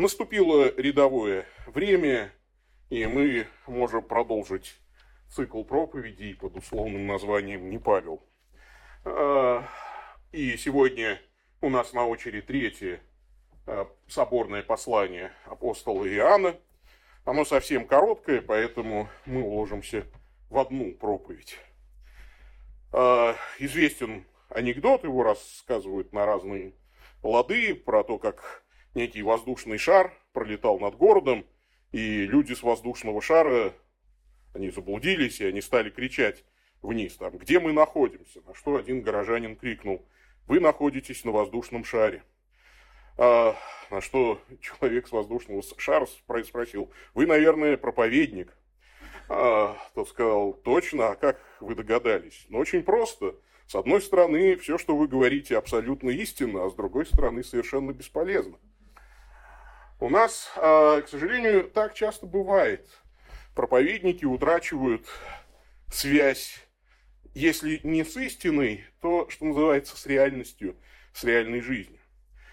Наступило рядовое время, и мы можем продолжить цикл проповедей под условным названием «Не Павел». А, и сегодня у нас на очереди третье а, соборное послание апостола Иоанна. Оно совсем короткое, поэтому мы уложимся в одну проповедь. А, известен анекдот, его рассказывают на разные лады, про то, как некий воздушный шар пролетал над городом, и люди с воздушного шара, они заблудились, и они стали кричать вниз, там, где мы находимся, на что один горожанин крикнул, вы находитесь на воздушном шаре. А, на что человек с воздушного шара спросил, вы, наверное, проповедник. А, тот сказал, точно, а как вы догадались? Ну, очень просто. С одной стороны, все, что вы говорите, абсолютно истинно, а с другой стороны, совершенно бесполезно. У нас, а, к сожалению, так часто бывает. Проповедники утрачивают связь, если не с истиной, то, что называется, с реальностью, с реальной жизнью.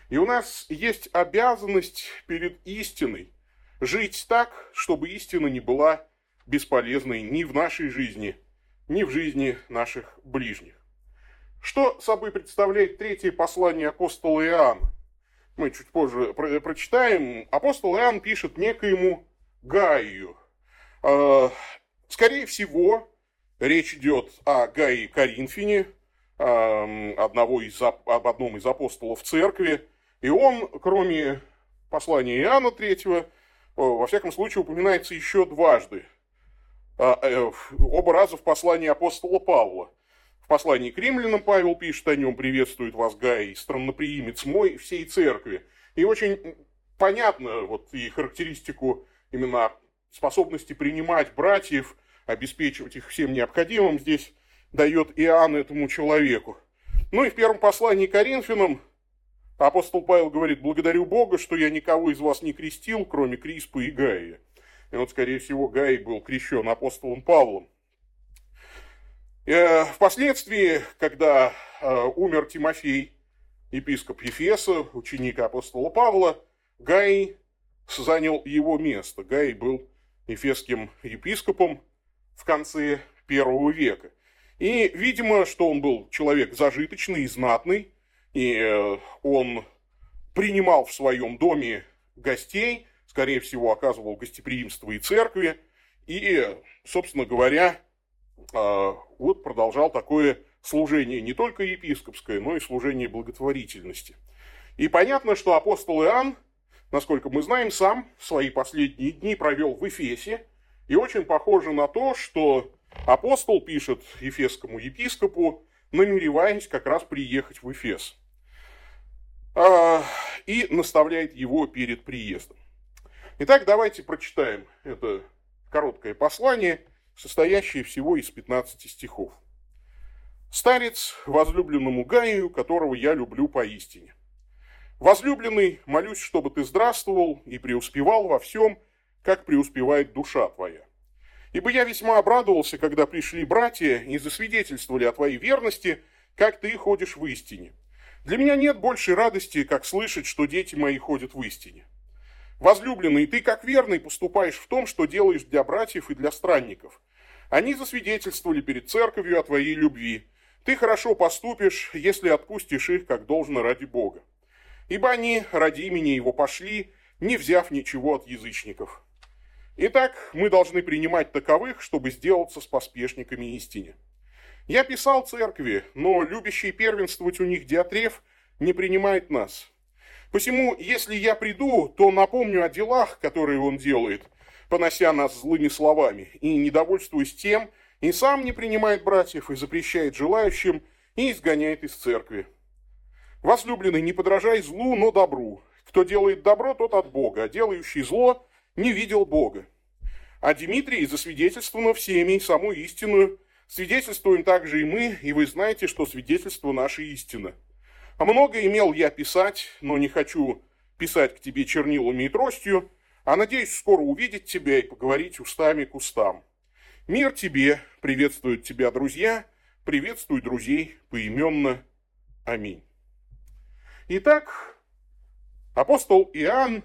И у нас есть обязанность перед истиной жить так, чтобы истина не была бесполезной ни в нашей жизни, ни в жизни наших ближних. Что собой представляет третье послание апостола Иоанна? Мы чуть позже про прочитаем, апостол Иоанн пишет некоему Гаю. А, скорее всего, речь идет о Гаи Коринфине, одного из, об одном из апостолов церкви. И он, кроме послания Иоанна третьего, во всяком случае, упоминается еще дважды. А, э, оба раза в послании апостола Павла. В послании к римлянам Павел пишет о нем, приветствует вас Гай, странноприимец мой всей церкви. И очень понятно вот и характеристику именно способности принимать братьев, обеспечивать их всем необходимым здесь дает Иоанн этому человеку. Ну и в первом послании к Коринфянам апостол Павел говорит, благодарю Бога, что я никого из вас не крестил, кроме Криспа и Гаия. И вот, скорее всего, Гаи был крещен апостолом Павлом. Э, впоследствии, когда э, умер Тимофей, епископ Ефеса, ученик апостола Павла, Гай занял его место. Гай был ефесским епископом в конце первого века. И, видимо, что он был человек зажиточный и знатный, и э, он принимал в своем доме гостей, скорее всего, оказывал гостеприимство и церкви, и, собственно говоря, вот продолжал такое служение не только епископское, но и служение благотворительности. И понятно, что апостол Иоанн, насколько мы знаем, сам свои последние дни провел в Эфесе, и очень похоже на то, что апостол пишет ефесскому епископу, намереваясь как раз приехать в Эфес. А, и наставляет его перед приездом. Итак, давайте прочитаем это короткое послание – состоящее всего из 15 стихов. «Старец возлюбленному Гаю, которого я люблю поистине. Возлюбленный, молюсь, чтобы ты здравствовал и преуспевал во всем, как преуспевает душа твоя. Ибо я весьма обрадовался, когда пришли братья и засвидетельствовали о твоей верности, как ты ходишь в истине. Для меня нет большей радости, как слышать, что дети мои ходят в истине. Возлюбленный, ты как верный поступаешь в том, что делаешь для братьев и для странников. Они засвидетельствовали перед церковью о твоей любви. Ты хорошо поступишь, если отпустишь их, как должно ради Бога. Ибо они ради имени Его пошли, не взяв ничего от язычников. Итак, мы должны принимать таковых, чтобы сделаться с поспешниками истине. Я писал церкви, но любящий первенствовать у них Диатреф не принимает нас. Посему, если я приду, то напомню о делах, которые он делает – понося нас злыми словами, и, недовольствуясь тем, и сам не принимает братьев, и запрещает желающим, и изгоняет из церкви. Возлюбленный, не подражай злу, но добру. Кто делает добро, тот от Бога, а делающий зло не видел Бога. А Дмитрий засвидетельствовано всеми и саму истинную, свидетельствуем также и мы, и вы знаете, что свидетельство наше истина. А много имел я писать, но не хочу писать к тебе чернилами и тростью, а надеюсь скоро увидеть тебя и поговорить устами к устам. Мир тебе, приветствуют тебя друзья, приветствуй друзей поименно. Аминь. Итак, апостол Иоанн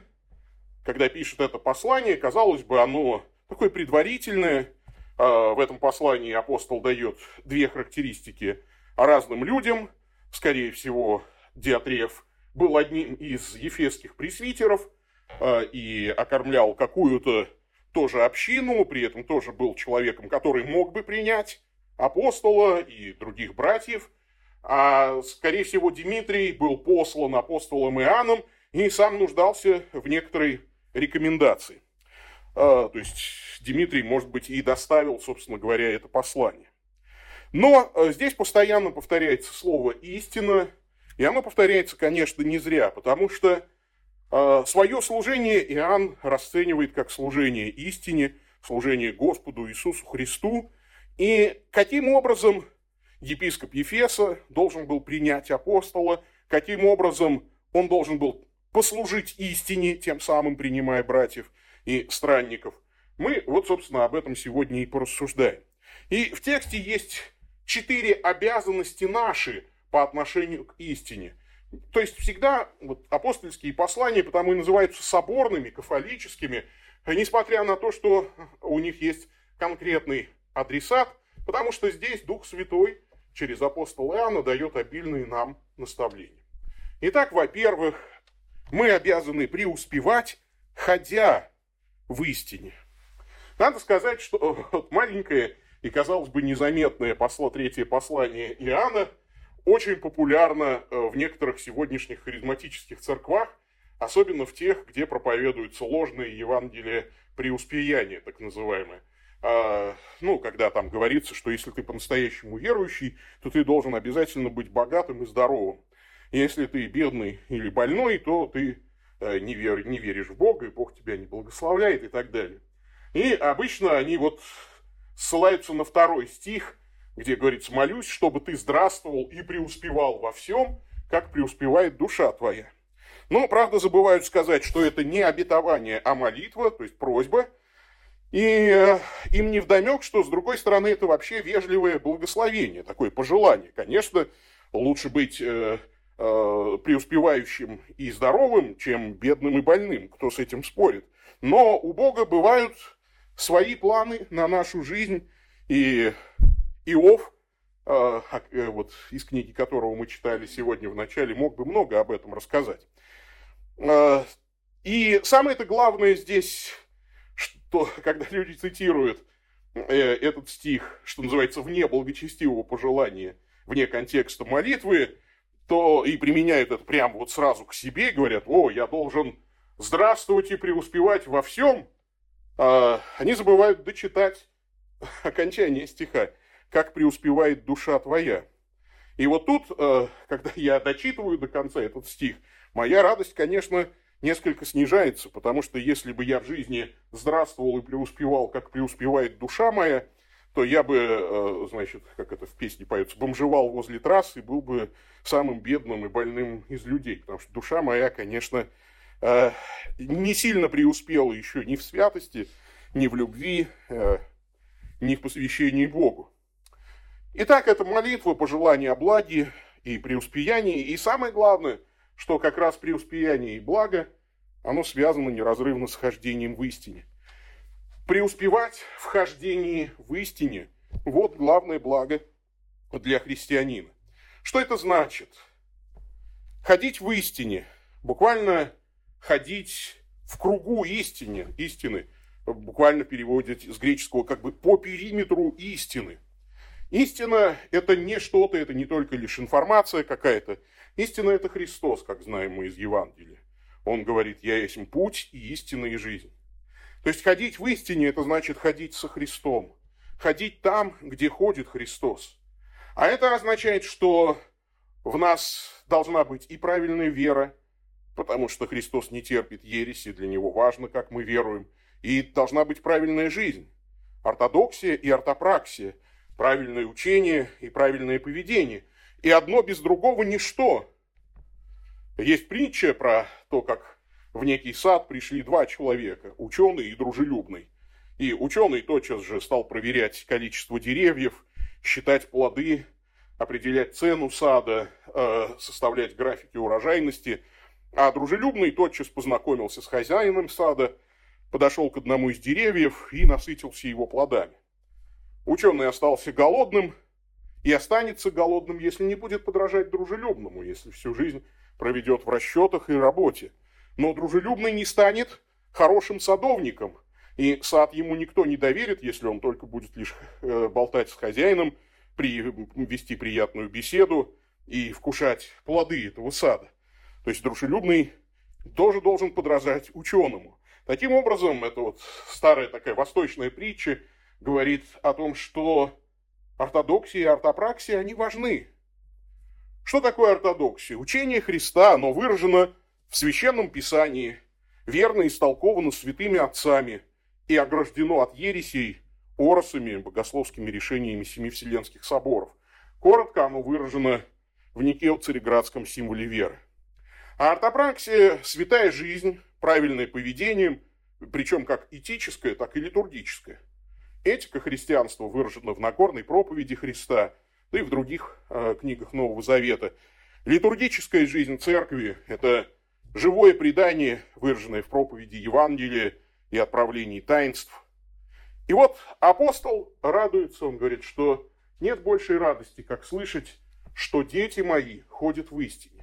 когда пишет это послание, казалось бы, оно такое предварительное. В этом послании апостол дает две характеристики разным людям. Скорее всего, Диатреф был одним из ефесских пресвитеров и окормлял какую-то тоже общину, при этом тоже был человеком, который мог бы принять апостола и других братьев. А, скорее всего, Дмитрий был послан апостолом Иоанном и сам нуждался в некоторой рекомендации. А, то есть Дмитрий, может быть, и доставил, собственно говоря, это послание. Но а, здесь постоянно повторяется слово «истина», и оно повторяется, конечно, не зря, потому что а, свое служение Иоанн расценивает как служение истине, служение Господу Иисусу Христу. И каким образом епископ Ефеса должен был принять апостола, каким образом он должен был послужить истине, тем самым принимая братьев и странников. Мы вот, собственно, об этом сегодня и порассуждаем. И в тексте есть четыре обязанности наши по отношению к истине – то есть всегда вот, апостольские послания потому и называются соборными, кафолическими, несмотря на то, что у них есть конкретный адресат, потому что здесь Дух Святой через апостола Иоанна дает обильные нам наставления. Итак, во-первых, мы обязаны преуспевать, ходя в истине. Надо сказать, что вот маленькое и, казалось бы, незаметное посло, третье послание Иоанна – очень популярна э, в некоторых сегодняшних харизматических церквах, особенно в тех, где проповедуется ложное Евангелие преуспеяния, так называемое. А, ну, когда там говорится, что если ты по-настоящему верующий, то ты должен обязательно быть богатым и здоровым. Если ты бедный или больной, то ты э, не, вер, не веришь в Бога, и Бог тебя не благословляет и так далее. И обычно они вот ссылаются на второй стих – где говорится, молюсь, чтобы ты здравствовал и преуспевал во всем, как преуспевает душа твоя. Но, правда, забывают сказать, что это не обетование, а молитва, то есть просьба. И э, им не вдомек, что, с другой стороны, это вообще вежливое благословение, такое пожелание. Конечно, лучше быть э, э, преуспевающим и здоровым, чем бедным и больным, кто с этим спорит. Но у Бога бывают свои планы на нашу жизнь, и Иов, а, э, вот из книги которого мы читали сегодня в начале, мог бы много об этом рассказать. А, и самое-то главное здесь, что когда люди цитируют э, этот стих, что называется, вне благочестивого пожелания, вне контекста молитвы, то и применяют это прямо вот сразу к себе, говорят, о, я должен здравствовать и преуспевать во всем, они забывают дочитать окончание стиха как преуспевает душа твоя. И вот тут, э, когда я дочитываю до конца этот стих, моя радость, конечно, несколько снижается, потому что если бы я в жизни здравствовал и преуспевал, как преуспевает душа моя, то я бы, э, значит, как это в песне поется, бомжевал возле трассы и был бы самым бедным и больным из людей. Потому что душа моя, конечно, не сильно преуспела еще ни в святости, ни в любви, ни в посвящении Богу. Итак, это молитва, пожелание о благе и преуспеянии. И самое главное, что как раз преуспеяние и благо, оно связано неразрывно с хождением в истине. Преуспевать в хождении в истине – вот главное благо для христианина. Что это значит? Ходить в истине, буквально ходить в кругу истине, истины, буквально переводит с греческого как бы по периметру истины – Истина – это не что-то, это не только лишь информация какая-то. Истина – это Христос, как знаем мы из Евангелия. Он говорит, я есть путь и истина и жизнь. То есть ходить в истине – это значит ходить со Христом. Ходить там, где ходит Христос. А это означает, что в нас должна быть и правильная вера, потому что Христос не терпит ереси, для Него важно, как мы веруем, и должна быть правильная жизнь. Ортодоксия и ортопраксия – правильное учение и правильное поведение. И одно без другого ничто. Есть притча про то, как в некий сад пришли два человека, ученый и дружелюбный. И ученый тотчас же стал проверять количество деревьев, считать плоды, определять цену сада, э, составлять графики урожайности. А дружелюбный тотчас познакомился с хозяином сада, подошел к одному из деревьев и насытился его плодами. Ученый остался голодным и останется голодным, если не будет подражать дружелюбному, если всю жизнь проведет в расчетах и работе. Но дружелюбный не станет хорошим садовником, и сад ему никто не доверит, если он только будет лишь э, болтать с хозяином, при, вести приятную беседу и вкушать плоды этого сада. То есть дружелюбный тоже должен подражать ученому. Таким образом, это вот старая такая восточная притча говорит о том, что ортодоксия и ортопраксия, они важны. Что такое ортодоксия? Учение Христа, оно выражено в Священном Писании, верно истолковано святыми отцами и ограждено от ересей оросами, богословскими решениями семи вселенских соборов. Коротко оно выражено в Никео-Цареградском символе веры. А ортопраксия – святая жизнь, правильное поведение, причем как этическое, так и литургическое. Этика христианства выражена в Нагорной проповеди Христа, да и в других э, книгах Нового Завета. Литургическая жизнь церкви – это живое предание, выраженное в проповеди Евангелия и отправлении таинств. И вот апостол радуется, он говорит, что нет большей радости, как слышать, что дети мои ходят в истине.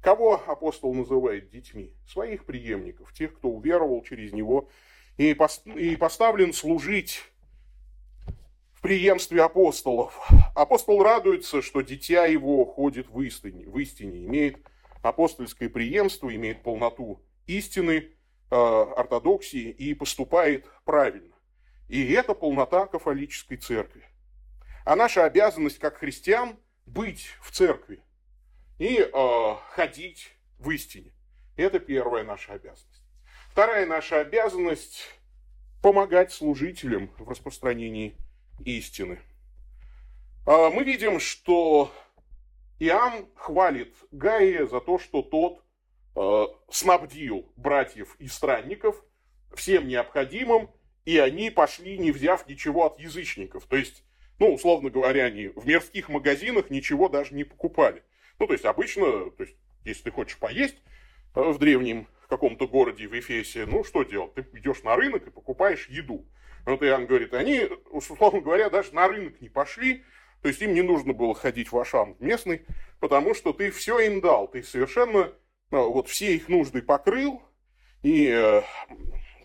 Кого апостол называет детьми? Своих преемников, тех, кто уверовал через него и поставлен служить в преемстве апостолов. Апостол радуется, что дитя его ходит в истине, в истине имеет апостольское преемство, имеет полноту истины, э, ортодоксии и поступает правильно. И это полнота кафолической церкви. А наша обязанность как христиан быть в церкви и э, ходить в истине. Это первая наша обязанность. Вторая наша обязанность – помогать служителям в распространении истины. Э, мы видим, что Иоанн хвалит Гаия за то, что тот э, снабдил братьев и странников всем необходимым, и они пошли, не взяв ничего от язычников. То есть ну, условно говоря, они в мирских магазинах ничего даже не покупали. Ну, то есть обычно, то есть, если ты хочешь поесть э, в древнем каком-то городе в Эфесе, ну, что делать? Ты идешь на рынок и покупаешь еду. Вот Иоанн говорит, они, условно говоря, даже на рынок не пошли, то есть им не нужно было ходить в Ашан местный, потому что ты все им дал, ты совершенно э, вот все их нужды покрыл, и э,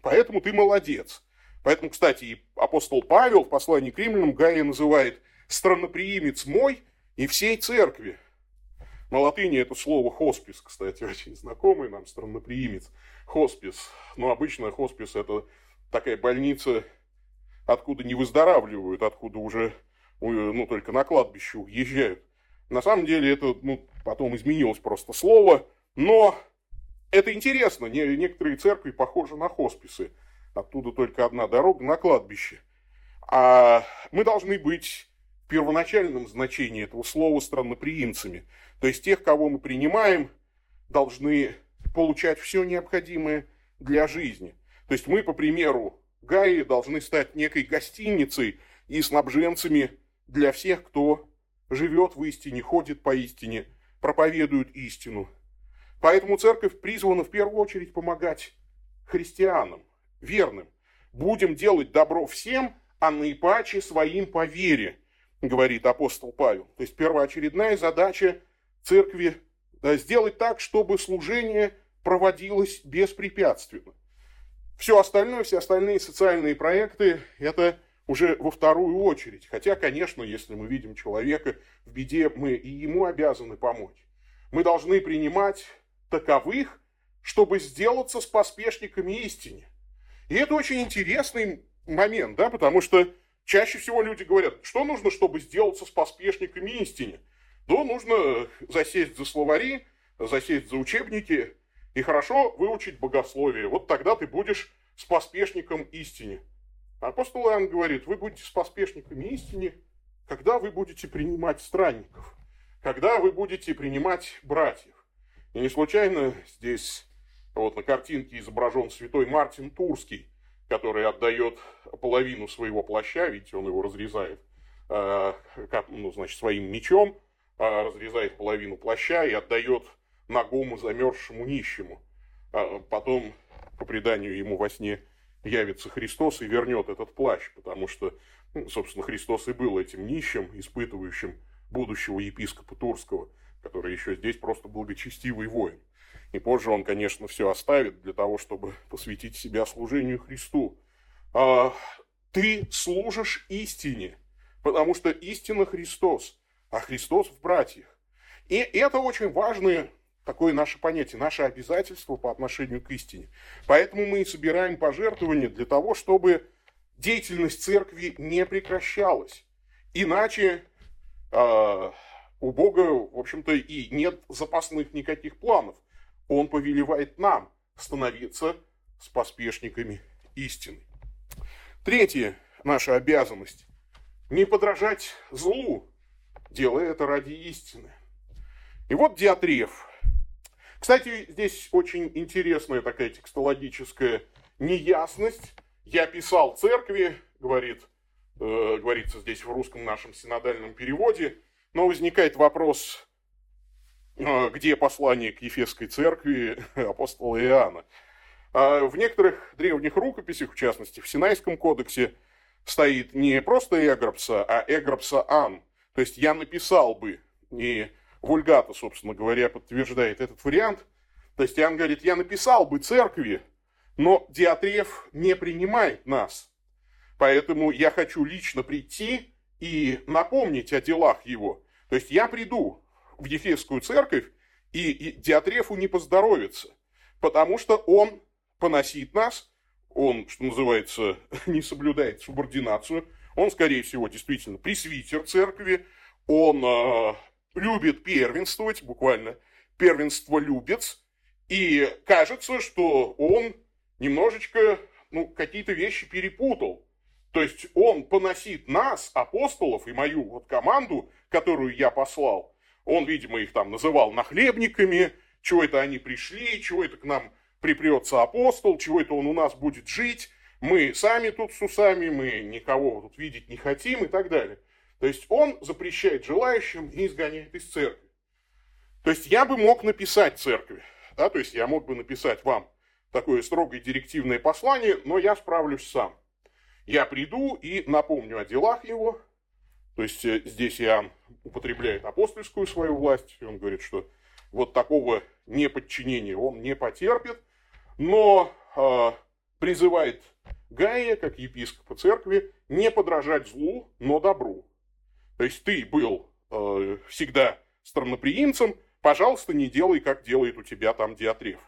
поэтому ты молодец. Поэтому, кстати, и апостол Павел в послании к римлянам Гая называет «странноприимец мой и всей церкви». На латыни это слово «хоспис», кстати, очень знакомый нам, странноприимец. Хоспис. Но обычно хоспис – это такая больница, откуда не выздоравливают, откуда уже ну, только на кладбище уезжают. На самом деле это ну, потом изменилось просто слово, но это интересно. Некоторые церкви похожи на хосписы. Оттуда только одна дорога на кладбище. А мы должны быть в первоначальном значении этого слова странноприимцами. То есть тех, кого мы принимаем, должны получать все необходимое для жизни. То есть мы, по примеру Гаи, должны стать некой гостиницей и снабженцами для всех, кто живет в истине, ходит по истине, проповедует истину. Поэтому церковь призвана в первую очередь помогать христианам, верным. Будем делать добро всем, а наипаче своим по вере, говорит апостол Павел. То есть первоочередная задача церкви сделать так, чтобы служение проводилось беспрепятственно. Все остальное, все остальные социальные проекты, это уже во вторую очередь. Хотя, конечно, если мы видим человека в беде, мы и ему обязаны помочь. Мы должны принимать таковых, чтобы сделаться с поспешниками истине. И это очень интересный момент, да, потому что чаще всего люди говорят, что нужно, чтобы сделаться с поспешниками истине? Да, нужно засесть за словари, засесть за учебники и хорошо выучить богословие. Вот тогда ты будешь с поспешником истине. Апостол Иоанн говорит, вы будете с поспешниками истине, когда вы будете принимать странников, когда вы будете принимать братьев. И не случайно здесь вот на картинке изображен святой Мартин Турский, который отдает половину своего плаща, видите, он его разрезает, э, ну, значит, своим мечом, разрезает половину плаща и отдает ногому замерзшему нищему. А потом, по преданию, ему во сне явится Христос и вернет этот плащ, потому что, ну, собственно, Христос и был этим нищим, испытывающим будущего епископа Турского, который еще здесь просто благочестивый воин. И позже он, конечно, все оставит для того, чтобы посвятить себя служению Христу. А, ты служишь истине, потому что истина Христос, а Христос в братьях. И это очень важное такое наше понятие, наше обязательство по отношению к истине. Поэтому мы и собираем пожертвования для того, чтобы деятельность церкви не прекращалась. Иначе э, у Бога, в общем-то, и нет запасных никаких планов. Он повелевает нам становиться с поспешниками истины. Третья наша обязанность – не подражать злу, делая это ради истины. И вот Диатреф. Кстати, здесь очень интересная такая текстологическая неясность. Я писал церкви, говорит, э, говорится здесь в русском нашем синодальном переводе, но возникает вопрос, э, где послание к Ефесской церкви апостола Иоанна. А в некоторых древних рукописях, в частности в Синайском кодексе, стоит не просто Эгропса, а Эгропса Ан. То есть я написал бы, и Вульгата, собственно говоря, подтверждает этот вариант. То есть Иоанн говорит, я написал бы церкви, но Диатреф не принимает нас. Поэтому я хочу лично прийти и напомнить о делах его. То есть я приду в Ефесскую церковь, и, и Диатрефу не поздоровится, потому что он поносит нас, он, что называется, не соблюдает субординацию, он, скорее всего, действительно пресвитер церкви, он э, любит первенствовать, буквально первенство любец, и кажется, что он немножечко ну, какие-то вещи перепутал. То есть он поносит нас, апостолов, и мою вот команду, которую я послал, он, видимо, их там называл нахлебниками, чего это они пришли, чего это к нам припрется апостол, чего это он у нас будет жить, мы сами тут с усами, мы никого тут видеть не хотим и так далее. То есть он запрещает желающим и изгоняет из церкви. То есть я бы мог написать церкви, да, то есть я мог бы написать вам такое строгое директивное послание, но я справлюсь сам. Я приду и напомню о делах его, то есть э, здесь Иоанн употребляет апостольскую свою власть, и он говорит, что вот такого неподчинения он не потерпит, но э, призывает Гая, как епископа церкви, не подражать злу, но добру. То есть ты был э, всегда странноприимцем, пожалуйста, не делай, как делает у тебя там Диатреф.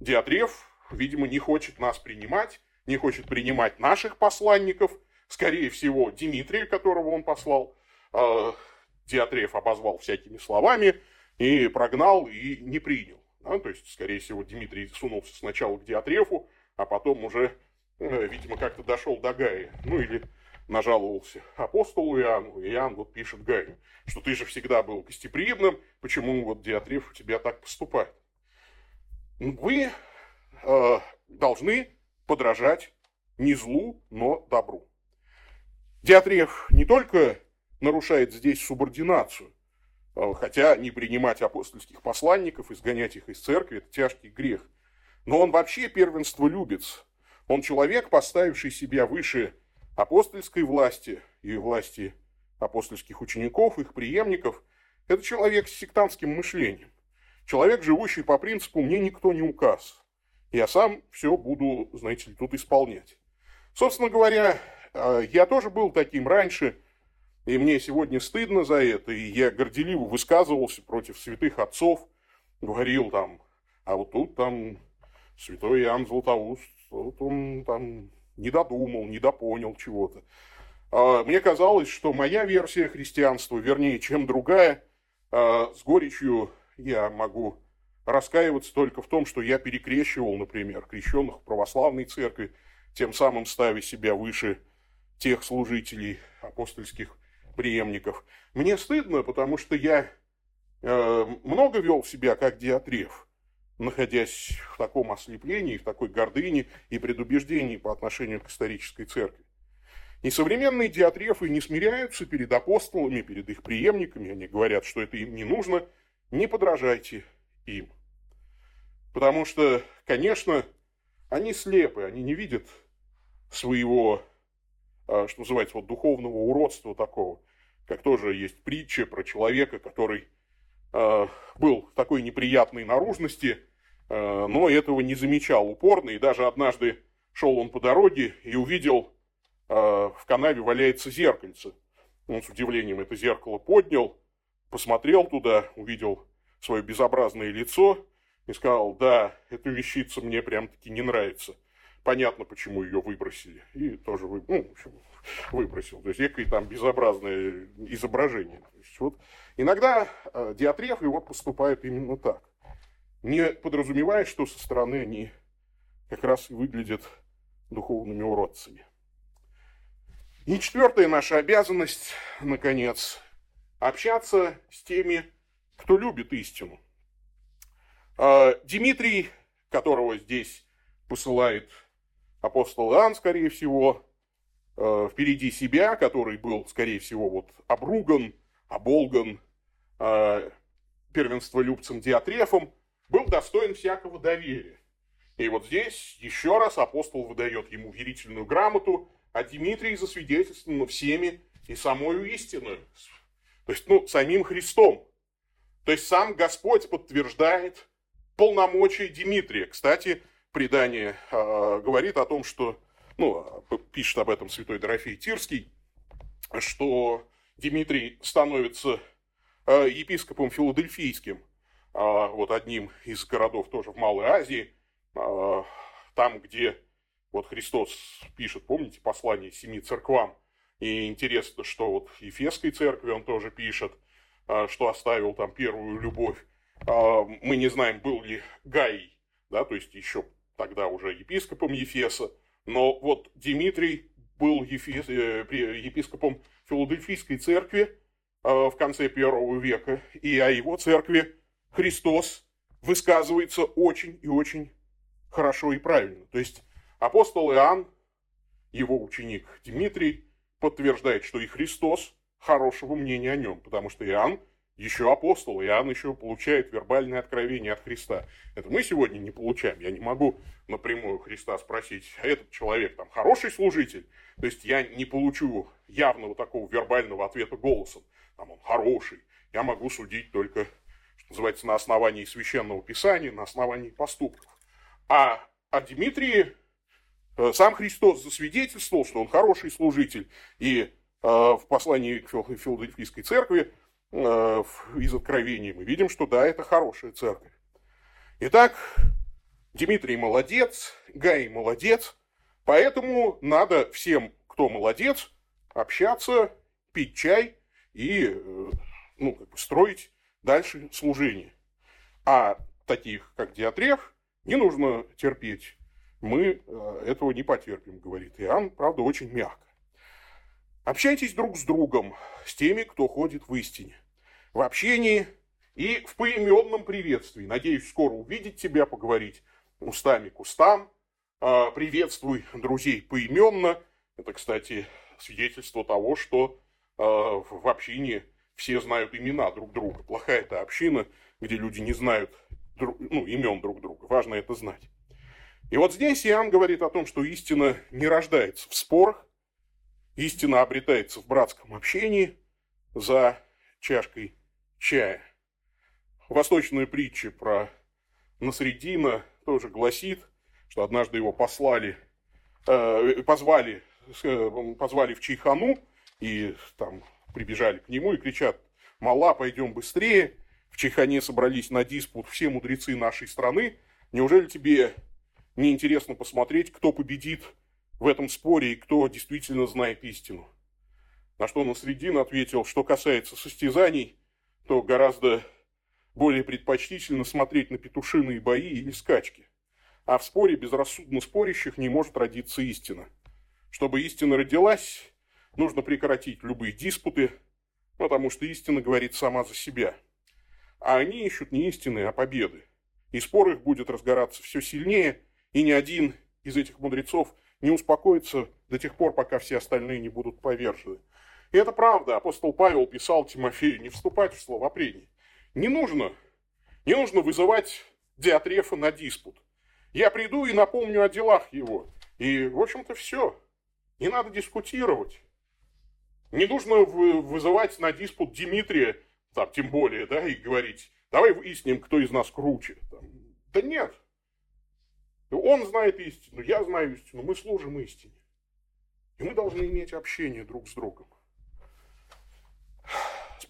Диатреф, видимо, не хочет нас принимать, не хочет принимать наших посланников, скорее всего, Дмитрия, которого он послал, э, Диатреф обозвал всякими словами и прогнал и не принял. Да? То есть, скорее всего, Дмитрий сунулся сначала к Диатрефу, а потом уже, видимо, как-то дошел до Гаи. Ну или нажаловался апостолу Иоанну. И Иоанн вот пишет Гаю, что ты же всегда был гостеприимным, почему вот Диатреф у тебя так поступает. Вы э, должны подражать не злу, но добру. Диатреф не только нарушает здесь субординацию, Э, хотя не принимать апостольских посланников, изгонять их из церкви – это тяжкий грех. Но он вообще первенство любец. Он человек, поставивший себя выше апостольской власти и власти апостольских учеников, их преемников. Это человек с сектантским мышлением. Человек, живущий по принципу «мне никто не указ». Я сам все буду, знаете ли, тут исполнять. Собственно говоря, э, я тоже был таким раньше – и мне сегодня стыдно за это, и я горделиво высказывался против святых отцов, говорил там, а вот тут там святой Иоанн Златоуст, вот он там не додумал, не допонял чего-то. А, мне казалось, что моя версия христианства вернее, чем другая. А, с горечью я могу раскаиваться только в том, что я перекрещивал, например, крещенных в православной церкви, тем самым ставя себя выше тех служителей апостольских преемников. Мне стыдно, потому что я э, много вел себя как диатреф, находясь в таком ослеплении, в такой гордыне и предубеждении по отношению к исторической церкви. И современные диатрефы не смиряются перед апостолами, перед их преемниками, они говорят, что это им не нужно, не подражайте им. Потому что, конечно, они слепы, они не видят своего, а, что называется, вот духовного уродства такого, как тоже есть притча про человека, который был такой неприятной наружности, а, но этого не замечал упорно, и даже однажды шел он по дороге и увидел, в канаве валяется зеркальце. Он с удивлением это зеркало поднял, посмотрел туда, увидел свое безобразное лицо и сказал, да, эта вещица мне прям-таки не нравится. Понятно, почему ее выбросили. И тоже вы, ну, в общем, выбросил. То есть, некое там безобразное изображение. То есть, вот, иногда э, Диатреф его поступает именно так. Не подразумевая, что со стороны они как раз и выглядят духовными уродцами. И четвертая наша обязанность, наконец, общаться с теми, кто любит истину. А, Дмитрий, которого здесь посылает апостол Иоанн, скорее всего, а, впереди себя, который был, скорее всего, вот обруган, оболган а, первенстволюбцем Диатрефом, был достоин всякого доверия. И вот здесь еще раз апостол выдает ему верительную грамоту, а Дмитрий засвидетельствован всеми и самою истину. То есть, ну, самим Христом. То есть, сам Господь подтверждает полномочия Дмитрия. Кстати, предание э, говорит о том, что, ну, пишет об этом святой Дорофей Тирский, что Дмитрий становится э, епископом филадельфийским, э, вот одним из городов тоже в Малой Азии, там, где вот Христос пишет, помните, послание семи церквам, и интересно, что вот Ефесской церкви он тоже пишет, что оставил там первую любовь. Мы не знаем, был ли Гай, да, то есть еще тогда уже епископом Ефеса, но вот Дмитрий был ефес, э, епископом Филадельфийской церкви э, в конце первого века, и о его церкви Христос высказывается очень и очень хорошо и правильно. То есть апостол Иоанн, его ученик Дмитрий, подтверждает, что и Христос хорошего мнения о нем, потому что Иоанн еще апостол, Иоанн еще получает вербальное откровение от Христа. Это мы сегодня не получаем. Я не могу напрямую Христа спросить, а этот человек там хороший служитель? То есть я не получу явного такого вербального ответа голосом. Там он хороший. Я могу судить только, что называется, на основании священного писания, на основании поступков. А о Дмитрии э, сам Христос засвидетельствовал, что он хороший служитель. И э, в послании к Филадельфийской церкви из Откровений, мы видим, что да, это хорошая церковь. Итак, Дмитрий молодец, Гай молодец, поэтому надо всем, кто молодец, общаться, пить чай и э, ну, как бы строить дальше служение. А таких, как Диатреф, не нужно терпеть. Мы э, этого не потерпим, говорит Иоанн, правда, очень мягко. Общайтесь друг с другом, с теми, кто ходит в истине в общении и в поименном приветствии. Надеюсь, скоро увидеть тебя, поговорить устами к устам. А, приветствуй друзей поименно. Это, кстати, свидетельство того, что а, в общине все знают имена друг друга. Плохая это община, где люди не знают ну, имен друг друга. Важно это знать. И вот здесь Иоанн говорит о том, что истина не рождается в спорах, истина обретается в братском общении за чашкой чая. Восточная притча про Насредина тоже гласит, что однажды его послали, э, позвали, э, позвали в Чайхану, и там прибежали к нему и кричат, «Мала, пойдем быстрее!» В Чайхане собрались на диспут все мудрецы нашей страны. Неужели тебе не интересно посмотреть, кто победит в этом споре и кто действительно знает истину? На что Насредин ответил, что касается состязаний – то гораздо более предпочтительно смотреть на петушиные бои или скачки. А в споре безрассудно спорящих не может родиться истина. Чтобы истина родилась, нужно прекратить любые диспуты, потому что истина говорит сама за себя. А они ищут не истины, а победы. И спор их будет разгораться все сильнее, и ни один из этих мудрецов не успокоится до тех пор, пока все остальные не будут повержены. И это правда. Апостол Павел писал Тимофею не вступать в словопрение. Не нужно Не нужно вызывать Диатрефа на диспут. Я приду и напомню о делах его. И, в общем-то, все. Не надо дискутировать. Не нужно вызывать на диспут Дмитрия, там, тем более, да, и говорить, давай выясним, кто из нас круче. Там. Да нет. Он знает истину, я знаю истину, мы служим истине. И мы должны иметь общение друг с другом.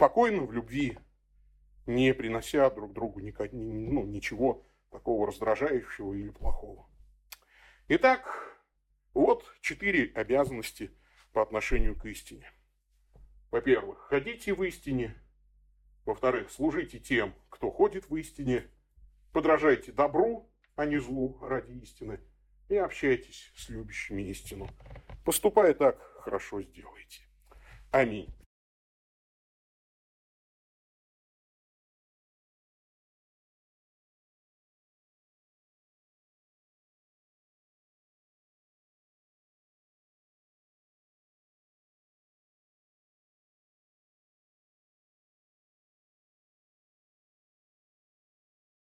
Спокойно, в любви, не принося друг другу ну, ничего такого раздражающего или плохого. Итак, вот четыре обязанности по отношению к истине. Во-первых, ходите в истине. Во-вторых, служите тем, кто ходит в истине. Подражайте добру, а не злу ради истины. И общайтесь с любящими истину. Поступая так, хорошо сделайте. Аминь.